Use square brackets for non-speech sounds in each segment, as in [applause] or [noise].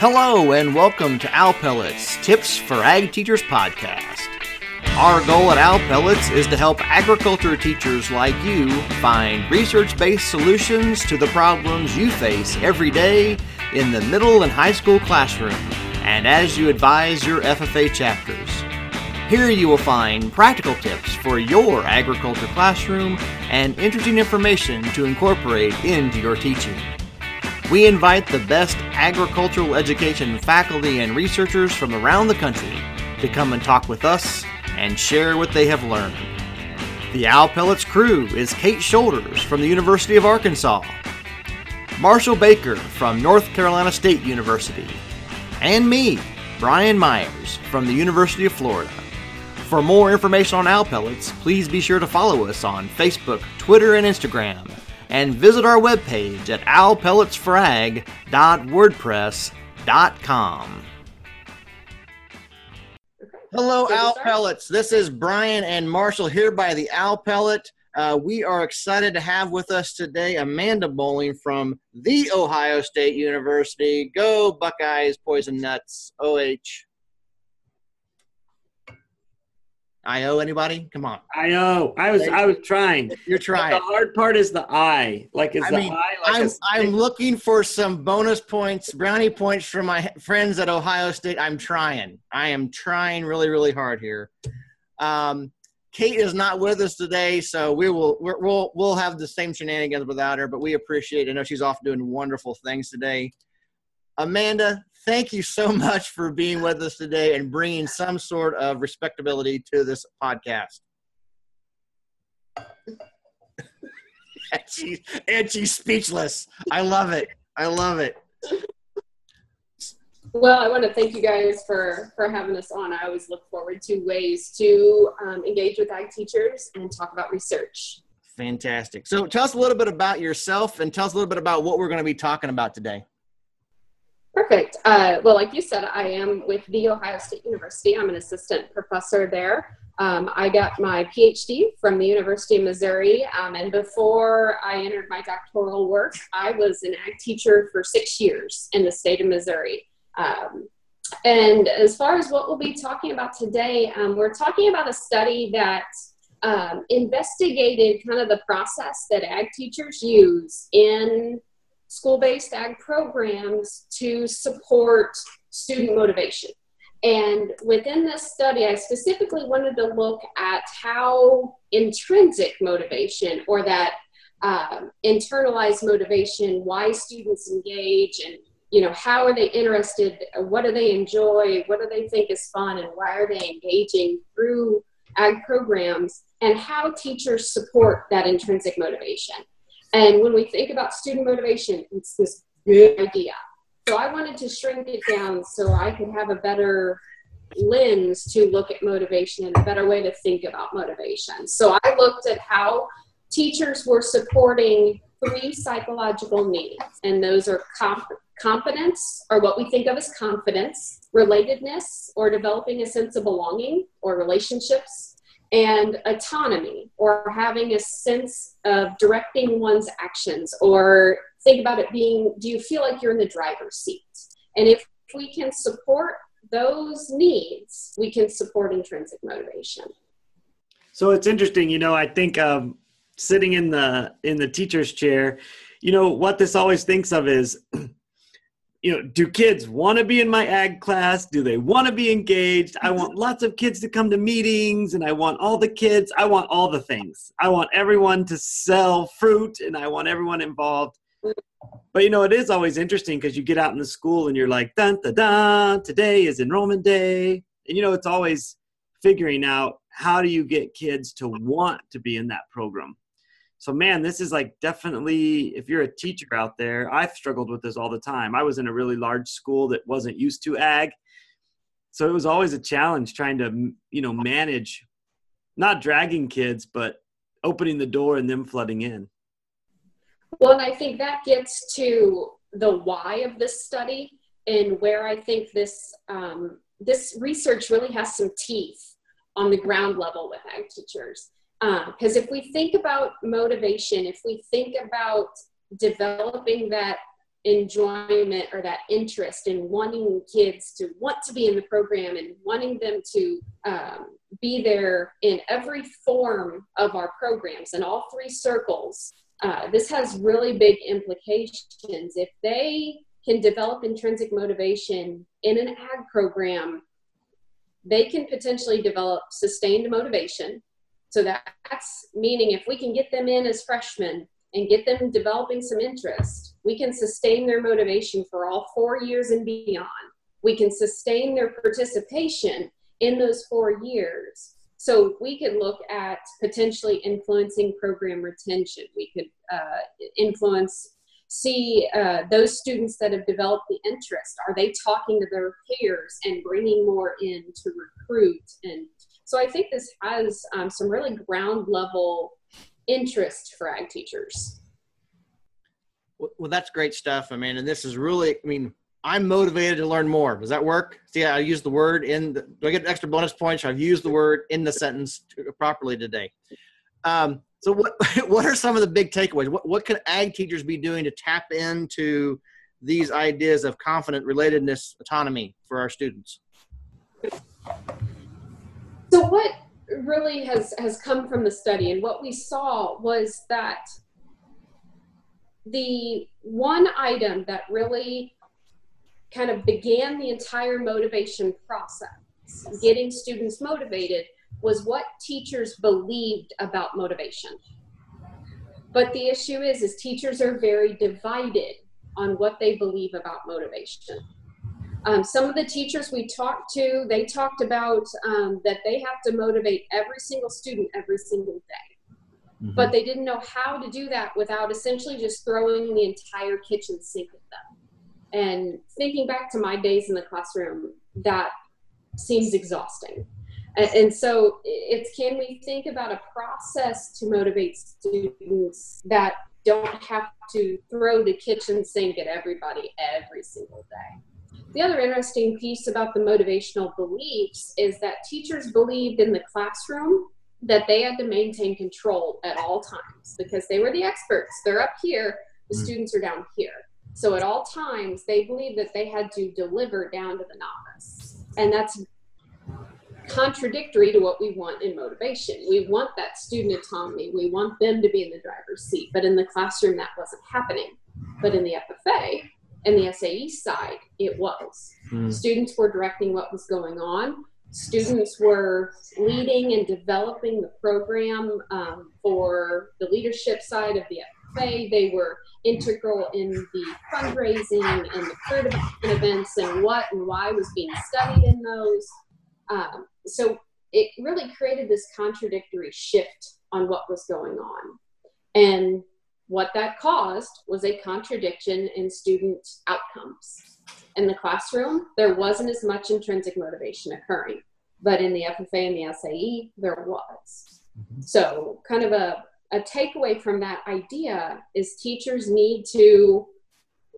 Hello, and welcome to Owl Pellets Tips for Ag Teachers podcast. Our goal at Owl Pellets is to help agriculture teachers like you find research based solutions to the problems you face every day in the middle and high school classroom and as you advise your FFA chapters. Here you will find practical tips for your agriculture classroom and interesting information to incorporate into your teaching. We invite the best agricultural education faculty and researchers from around the country to come and talk with us and share what they have learned. The Owl Pellets crew is Kate Shoulders from the University of Arkansas, Marshall Baker from North Carolina State University, and me, Brian Myers from the University of Florida. For more information on Owl Pellets, please be sure to follow us on Facebook, Twitter, and Instagram and visit our webpage at owlpelletsforag.wordpress.com. Hello, Owl Pellets. This is Brian and Marshall here by the Owl Pellet. Uh, we are excited to have with us today Amanda Bowling from The Ohio State University. Go Buckeyes, Poison Nuts, OH. IO anybody? Come on. IO. I was I was trying. You're trying. But the hard part is the I. Like is I the mean, I like I'm, I'm looking for some bonus points, brownie points from my friends at Ohio State. I'm trying. I am trying really, really hard here. Um, Kate is not with us today, so we will we're, we'll we'll have the same shenanigans without her. But we appreciate. It. I know she's off doing wonderful things today. Amanda, thank you so [laughs] much for being with us today and bringing some sort of respectability to this podcast. [laughs] and, she's, and she's speechless. I love it. I love it. Well, I want to thank you guys for for having us on. I always look forward to ways to um, engage with ag teachers and talk about research. Fantastic. So, tell us a little bit about yourself and tell us a little bit about what we're going to be talking about today. Perfect. Uh, well, like you said, I am with The Ohio State University. I'm an assistant professor there. Um, I got my PhD from the University of Missouri, um, and before I entered my doctoral work, I was an ag teacher for six years in the state of Missouri. Um, and as far as what we'll be talking about today, um, we're talking about a study that um, investigated kind of the process that ag teachers use in school-based ag programs to support student motivation. And within this study, I specifically wanted to look at how intrinsic motivation or that um, internalized motivation, why students engage and you know how are they interested what do they enjoy what do they think is fun and why are they engaging through ag programs and how teachers support that intrinsic motivation and when we think about student motivation, it's this big idea. So I wanted to shrink it down so I could have a better lens to look at motivation and a better way to think about motivation. So I looked at how teachers were supporting three psychological needs, and those are comp- competence, or what we think of as confidence, relatedness, or developing a sense of belonging or relationships, and autonomy or having a sense of directing one's actions or think about it being do you feel like you're in the driver's seat? And if we can support those needs we can support intrinsic motivation. So it's interesting, you know, I think um sitting in the in the teacher's chair, you know, what this always thinks of is [clears throat] you know, do kids want to be in my ag class? Do they want to be engaged? I want [laughs] lots of kids to come to meetings and I want all the kids. I want all the things. I want everyone to sell fruit and I want everyone involved. But you know, it is always interesting because you get out in the school and you're like, dun da dun, today is enrollment day. And you know, it's always figuring out how do you get kids to want to be in that program so man this is like definitely if you're a teacher out there i've struggled with this all the time. I was in a really large school that wasn't used to ag. So it was always a challenge trying to you know manage not dragging kids but opening the door and them flooding in. Well and i think that gets to the why of this study and where i think this um, this research really has some teeth on the ground level with ag teachers because um, if we think about motivation, if we think about developing that enjoyment or that interest in wanting kids to want to be in the program and wanting them to um, be there in every form of our programs in all three circles uh, this has really big implications. If they can develop intrinsic motivation in an ag program they can potentially develop sustained motivation so that's meaning if we can get them in as freshmen and get them developing some interest, we can sustain their motivation for all four years and beyond. We can sustain their participation in those four years. So we could look at potentially influencing program retention. We could uh, influence, see uh, those students that have developed the interest. Are they talking to their peers and bringing more in to recruit? And so I think this has um, some really ground level interest for ag teachers. Well, that's great stuff. I mean, and this is really, I mean, I'm motivated to learn more. Does that work? See, I use the word in. The, do I get extra bonus points? I've used the word in the sentence properly today. Um, so, what [laughs] what are some of the big takeaways? What what can ag teachers be doing to tap into these ideas of confident relatedness, autonomy for our students? What really has has come from the study and what we saw was that the one item that really kind of began the entire motivation process getting students motivated was what teachers believed about motivation. But the issue is is teachers are very divided on what they believe about motivation um, some of the teachers we talked to, they talked about um, that they have to motivate every single student every single day. Mm-hmm. But they didn't know how to do that without essentially just throwing the entire kitchen sink at them. And thinking back to my days in the classroom, that seems exhausting. And, and so it's can we think about a process to motivate students that don't have to throw the kitchen sink at everybody every single day? The other interesting piece about the motivational beliefs is that teachers believed in the classroom that they had to maintain control at all times because they were the experts. They're up here, the mm-hmm. students are down here. So at all times, they believed that they had to deliver down to the novice. And that's contradictory to what we want in motivation. We want that student autonomy. We want them to be in the driver's seat. But in the classroom, that wasn't happening. But in the FFA, and the SAE side, it was. Mm. Students were directing what was going on. Students were leading and developing the program um, for the leadership side of the FFA. They were integral in the fundraising and the events and what and why was being studied in those. Um, so it really created this contradictory shift on what was going on. And what that caused was a contradiction in student outcomes. In the classroom, there wasn't as much intrinsic motivation occurring, but in the FFA and the SAE, there was. Mm-hmm. So, kind of a, a takeaway from that idea is teachers need to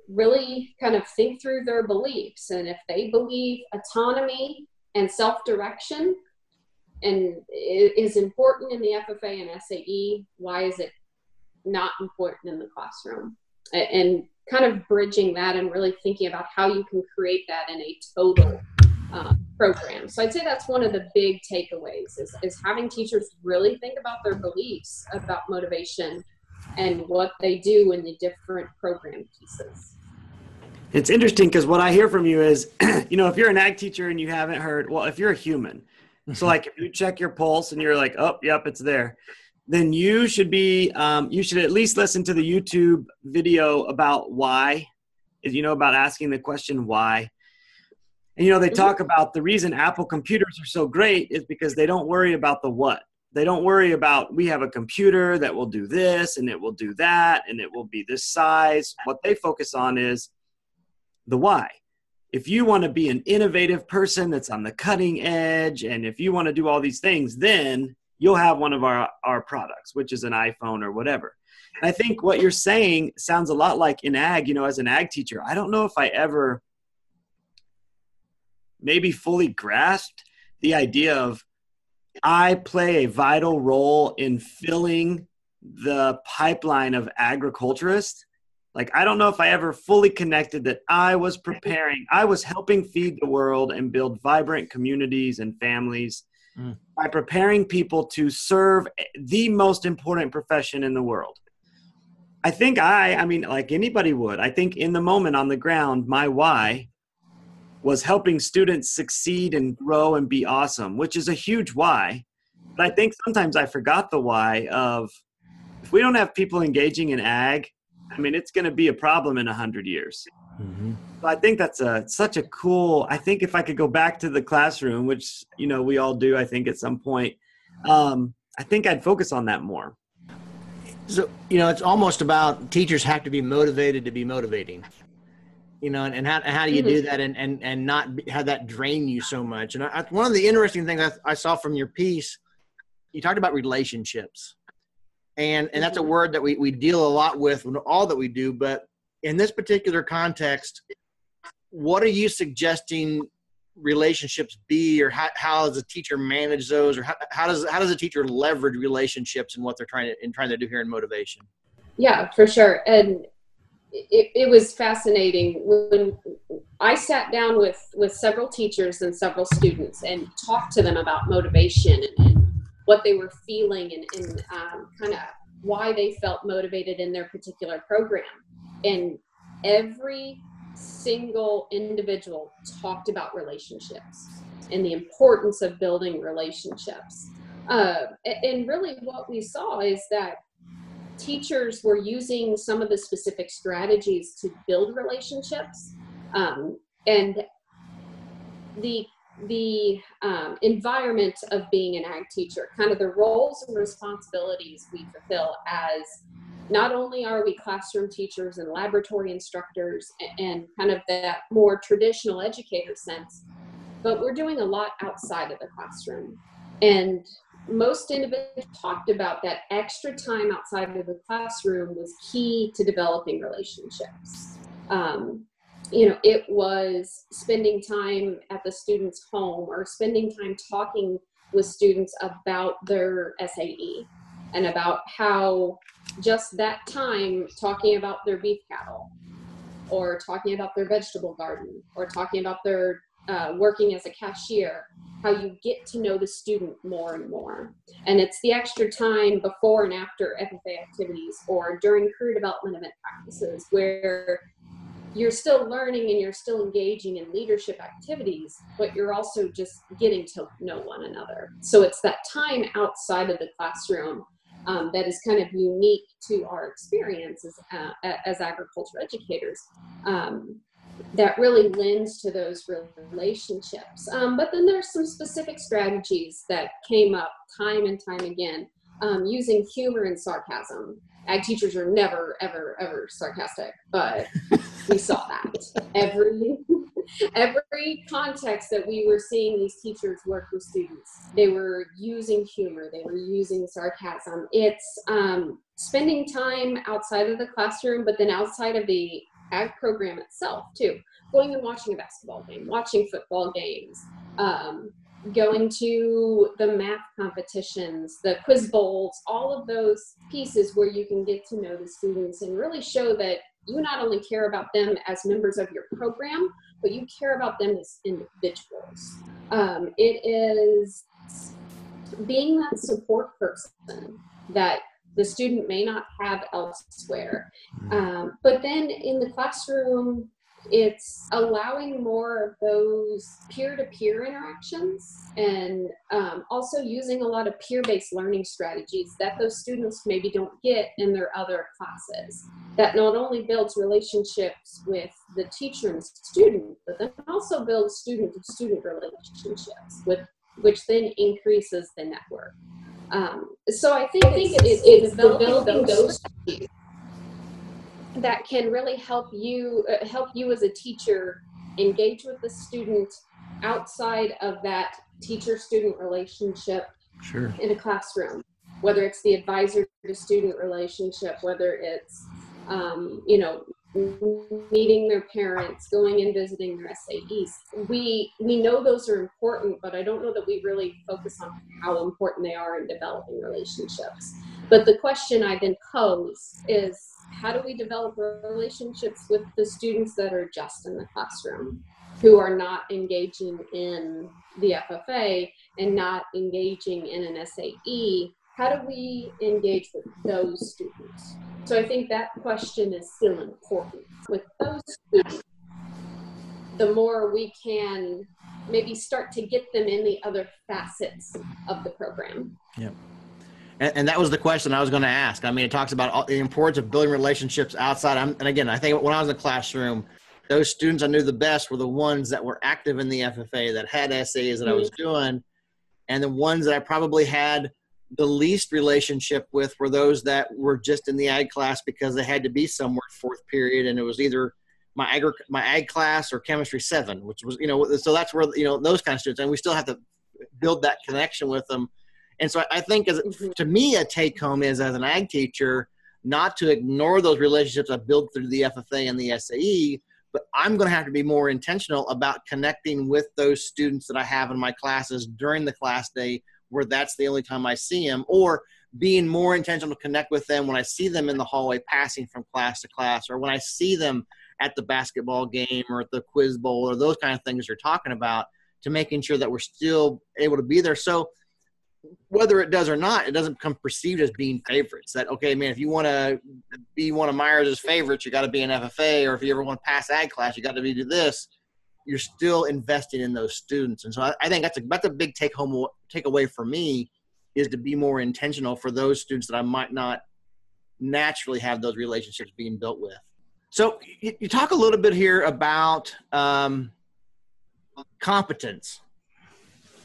really kind of think through their beliefs. And if they believe autonomy and self direction and is important in the FFA and SAE, why is it not important in the classroom. And kind of bridging that and really thinking about how you can create that in a total uh, program. So i'd say that's one of the big takeaways is, is having teachers really think about their beliefs about motivation and what they do in the different program pieces. It's interesting because what i hear from you is [clears throat] you know if you're an ag teacher and you haven't heard well if you're a human so [laughs] like if you check your pulse and you're like oh yep it's there then you should be um, you should at least listen to the youtube video about why. You know about asking the question why. And you know they mm-hmm. talk about the reason apple computers are so great is because they don't worry about the what. They don't worry about we have a computer that will do this and it will do that and it will be this size. What they focus on is the why. If you want to be an innovative person that's on the cutting edge and if you want to do all these things then you'll have one of our, our products, which is an iPhone or whatever. And I think what you're saying sounds a lot like in ag, you know, as an ag teacher, I don't know if I ever maybe fully grasped the idea of I play a vital role in filling the pipeline of agriculturists Like, I don't know if I ever fully connected that I was preparing, I was helping feed the world and build vibrant communities and families mm. by preparing people to serve the most important profession in the world. I think I, I mean, like anybody would, I think in the moment on the ground, my why was helping students succeed and grow and be awesome, which is a huge why. But I think sometimes I forgot the why of if we don't have people engaging in ag, I mean, it's going to be a problem in a hundred years. Mm-hmm. So I think that's a such a cool. I think if I could go back to the classroom, which you know we all do, I think at some point, um, I think I'd focus on that more. So you know, it's almost about teachers have to be motivated to be motivating. You know, and, and how, how do you do that and, and, and not have that drain you so much? And I, one of the interesting things I, I saw from your piece, you talked about relationships and and that's a mm-hmm. word that we, we deal a lot with in all that we do but in this particular context what are you suggesting relationships be or how, how does a teacher manage those or how, how does how does a teacher leverage relationships and what they're trying to in trying to do here in motivation yeah for sure and it, it was fascinating when I sat down with with several teachers and several students and talked to them about motivation and, and what they were feeling and, and um, kind of why they felt motivated in their particular program. And every single individual talked about relationships and the importance of building relationships. Uh, and really, what we saw is that teachers were using some of the specific strategies to build relationships. Um, and the the um, environment of being an ag teacher, kind of the roles and responsibilities we fulfill as not only are we classroom teachers and laboratory instructors and kind of that more traditional educator sense, but we're doing a lot outside of the classroom. And most individuals talked about that extra time outside of the classroom was key to developing relationships. Um, you know, it was spending time at the student's home or spending time talking with students about their SAE and about how just that time talking about their beef cattle or talking about their vegetable garden or talking about their uh, working as a cashier how you get to know the student more and more and it's the extra time before and after ffa activities or during career development event practices where you're still learning and you're still engaging in leadership activities, but you're also just getting to know one another. So it's that time outside of the classroom um, that is kind of unique to our experiences uh, as agriculture educators. Um, that really lends to those relationships. Um, but then there's some specific strategies that came up time and time again um, using humor and sarcasm ag teachers are never ever ever sarcastic but we saw that every [laughs] every context that we were seeing these teachers work with students they were using humor they were using sarcasm. It's um, spending time outside of the classroom but then outside of the ag program itself too. Going and watching a basketball game watching football games um, going to the math competitions, the quiz bowls, all of those pieces where you can get to know the students and really show that you not only care about them as members of your program, but you care about them as individuals. Um, it is being that support person that the student may not have elsewhere. Mm-hmm. Um, but then in the classroom, it's allowing more of those peer-to-peer interactions and um, also using a lot of peer-based learning strategies that those students maybe don't get in their other classes. That not only builds relationships with the teacher and the student but then also builds student-to-student relationships with which then increases the network. Um, so i think, I think it's, it's, it's, it's developing those that can really help you uh, help you as a teacher engage with the student outside of that teacher student relationship sure. in a classroom whether it's the advisor to student relationship whether it's um, you know meeting their parents going and visiting their SAEs we we know those are important but i don't know that we really focus on how important they are in developing relationships But the question I then pose is how do we develop relationships with the students that are just in the classroom, who are not engaging in the FFA and not engaging in an SAE? How do we engage with those students? So I think that question is still important. With those students, the more we can maybe start to get them in the other facets of the program. Yep. And, and that was the question I was going to ask. I mean, it talks about all, the importance of building relationships outside. I'm, and again, I think when I was in the classroom, those students I knew the best were the ones that were active in the FFA, that had SAEs that. I was mm-hmm. doing, and the ones that I probably had the least relationship with were those that were just in the ag class because they had to be somewhere fourth period, and it was either my ag my ag class or chemistry seven, which was you know so that's where you know those kind of students, and we still have to build that connection with them. And so I think as mm-hmm. to me a take home is as an ag teacher not to ignore those relationships I built through the FFA and the SAE, but I'm going to have to be more intentional about connecting with those students that I have in my classes during the class day, where that's the only time I see them, or being more intentional to connect with them when I see them in the hallway passing from class to class, or when I see them at the basketball game or at the quiz bowl or those kind of things you're talking about to making sure that we're still able to be there. So whether it does or not, it doesn't become perceived as being favorites. That okay, man, if you want to be one of Myers' favorites, you got to be an FFA, or if you ever want to pass ag class, you got to be do this. You're still investing in those students, and so I, I think that's a that's a big take home takeaway for me is to be more intentional for those students that I might not naturally have those relationships being built with. So you, you talk a little bit here about um, competence.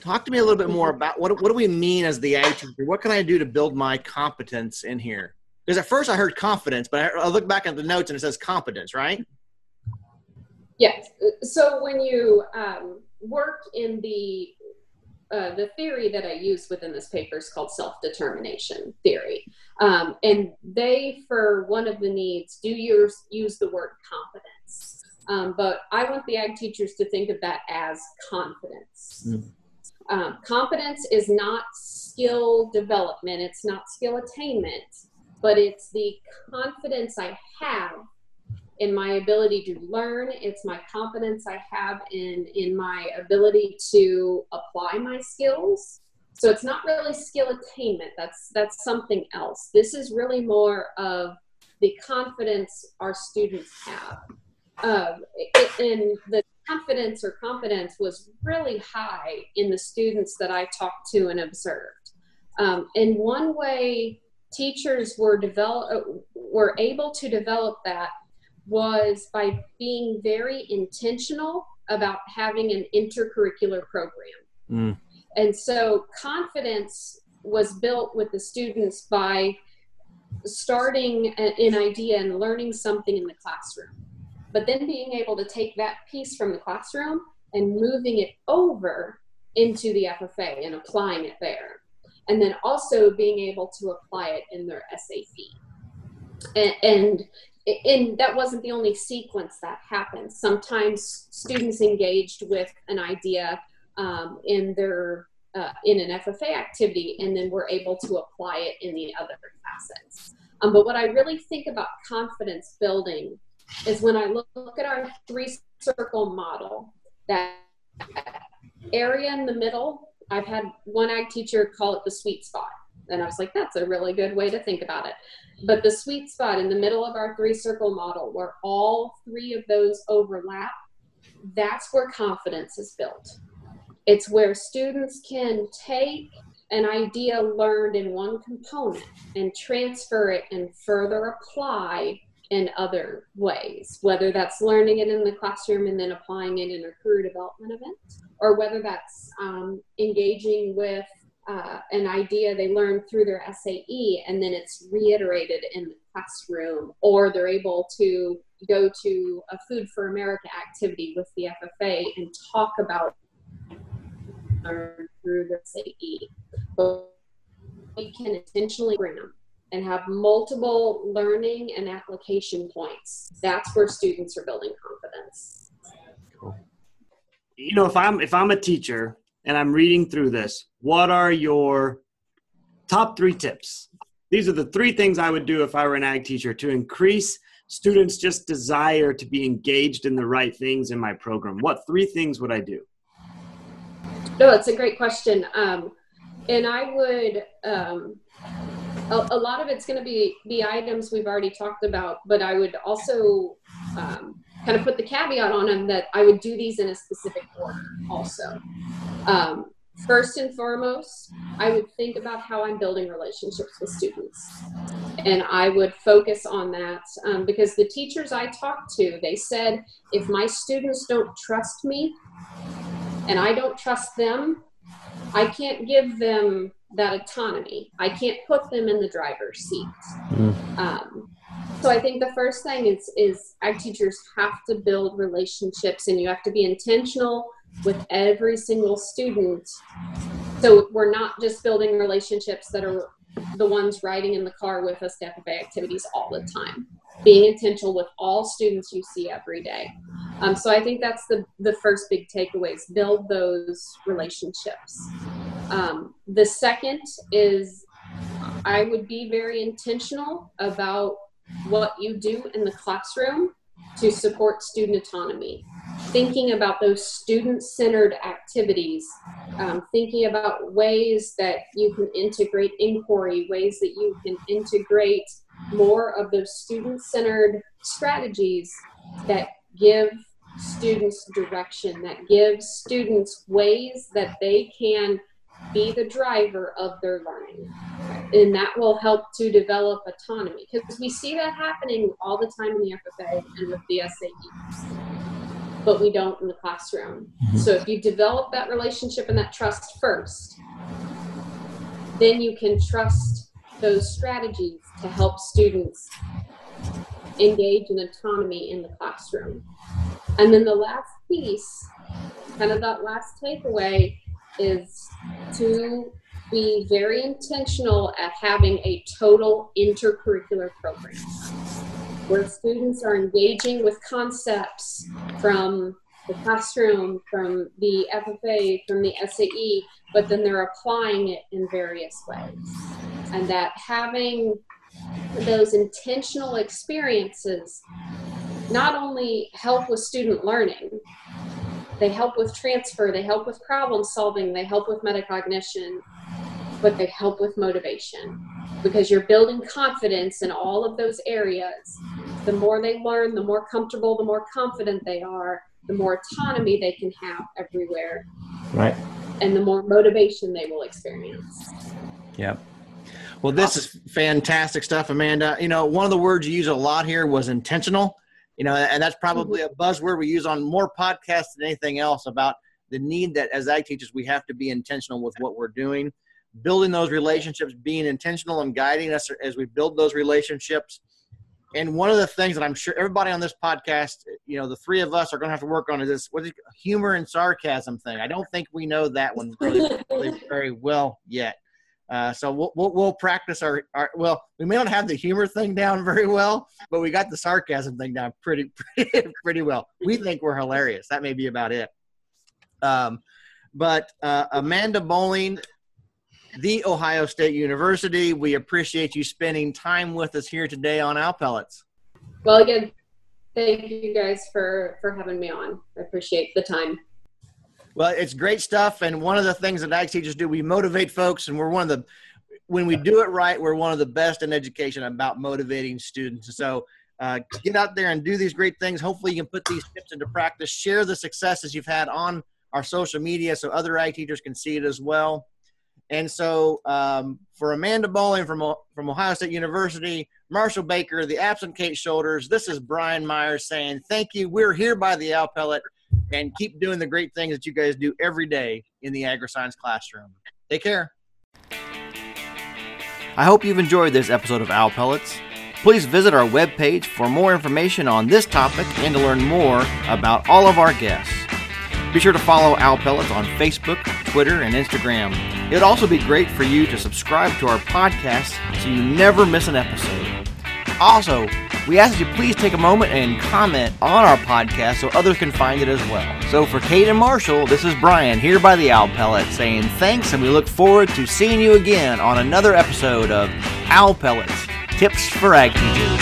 Talk to me a little bit more [laughs] about what, what do we mean as the ag teacher? What can I do to build my competence in here? Because at first I heard confidence, but I, I look back at the notes and it says competence, right? Yes. So when you um, work in the uh, the theory that I use within this paper is called self-determination theory. Um, and they, for one of the needs, do use, use the word competence. Um, but I want the ag teachers to think of that as confidence. Mm. Um, competence is not skill development, it's not skill attainment, but it's the confidence I have in my ability to learn it's my confidence i have in in my ability to apply my skills. So it's not really skill attainment that's that's something else. This is really more of the confidence our students have and the confidence or confidence was really high in the students that i talked to and observed um, and one way teachers were develop were able to develop that was by being very intentional about having an intracurricular program. Mm. And so confidence was built with the students by starting an idea and learning something in the classroom, but then being able to take that piece from the classroom and moving it over into the FFA and applying it there. And then also being able to apply it in their SAE. And, and and that wasn't the only sequence that happened. Sometimes students engaged with an idea um, in their uh, in an FFA activity, and then were able to apply it in the other facets. Um, but what I really think about confidence building is when I look, at our three circle model. That area in the middle, I've had one ag teacher call it the sweet spot, and I was like, that's a really good way to think about it. But the sweet spot in the middle of our three circle model, where all three of those overlap, that's where confidence is built. It's where students can take an idea learned in one component and transfer it and further apply in other ways, whether that's learning it in the classroom and then applying it in a career development event, or whether that's um, engaging with uh, an idea they learned through their SAE and then it's reiterated in the classroom, or they're able to go to a Food for America activity with the FFA and talk about through the SAE. But we can intentionally bring them and have multiple learning and application points. That's where students are building confidence. Cool. You know, if I'm if I'm a teacher and I'm reading through this, what are your top three tips these are the three things I would do if I were an ag teacher to increase students' just desire to be engaged in the right things in my program. What three things would I do? No, that's a great question. Um, and I would, um, a, a, lot of it's going to be the items we've already talked about, but I would also um, kind of put the caveat on them that I would do these in a specific order also. Um, first and foremost, I would think about how I'm building relationships with students. And I would focus on that um, because the teachers I talked to, they said, if my students don't trust me and I don't trust them, I can't give them that autonomy. I can't put them in the driver's seat. Mm. Um, so I think the first thing is is ag teachers have to build relationships, and you have to be intentional with every single student. So we're not just building relationships that are the ones riding in the car with us to FFA activities all the time. Being intentional with all students you see every day. Um, so I think that's the the first big takeaways. Build those relationships. Um, the second is I would be very intentional about what you do in the classroom to support student autonomy. Thinking about those student centered activities, um, thinking about ways that you can integrate inquiry, ways that you can integrate more of those student centered strategies that give students direction, that give students ways that they can be the driver of their learning. And that will help to develop autonomy because we see that happening all the time in the FFA and with the SAEs, but we don't in the classroom. Mm-hmm. So if you develop that relationship and that trust first, then you can trust those strategies to help students engage in autonomy in the classroom. And then the last piece, kind of that last takeaway, is to be very intentional at having a total intracurricular program where students are engaging with concepts from the classroom, from the FFA, from the SAE, but then they're applying it in various ways. And that having those intentional experiences not only help with student learning, they help with transfer, they help with problem solving, they help with metacognition, but they help with motivation because you're building confidence in all of those areas. The more they learn, the more comfortable, the more confident they are, the more autonomy they can have everywhere. Right. And the more motivation they will experience. Yep. Well, this is fantastic stuff, Amanda. You know, one of the words you use a lot here was intentional you know, and that's mm-hmm. probably a buzzword we use on more podcasts than anything else about the need that as ag teachers we have to be intentional with what we're doing, building those relationships, being intentional and guiding us as we build those relationships. And one of the things that I'm sure everybody on this podcast, you know, the three of us are going to have to work on is this what is humor and sarcasm thing. I don't think we know that one really, [laughs] really very well yet. Uh, so we'll, we'll, we'll, practice our, our, well, we may not have the humor thing down [laughs] very well, but we got the sarcasm thing down pretty, [laughs] pretty, pretty well. We think we're hilarious. That may be about it. Um, but uh, Amanda Bowling, the Ohio State University, we appreciate you spending time with us here today on Owl Pellets. Well, again, thank you guys for, for having me on. I appreciate the time. Well, it's great stuff. And one of the things that ag teachers do, we motivate folks, and we're one of the, when we do it right, we're one of the best in education about motivating students. So uh, get out there and do these great things. Hopefully, you can put these tips into practice. Share the successes you've had on our social media so other ag teachers can see it as well. And so, um, for Amanda Bowling from, from Ohio State University, Marshall Baker, the absent Kate Shoulders, this is Brian Myers saying thank you. We're here by the Owl Pellet and keep doing the great things that you guys do every day in the agri-science classroom. Take care. I hope you've enjoyed this episode of Owl Pellets. Please visit our webpage for more information on this topic and to learn more about all of our guests. Be sure to follow Owl Pellets on Facebook, Twitter, and Instagram. It would also be great for you to subscribe to our podcast so you never miss an episode. Also, we ask that you please take a moment and comment on our podcast so others can find it as well. So for Kate and Marshall, this is Brian here by the Owl Pellet saying thanks and we look forward to seeing you again on another episode of Owl Pellets Tips for Ag Teachers.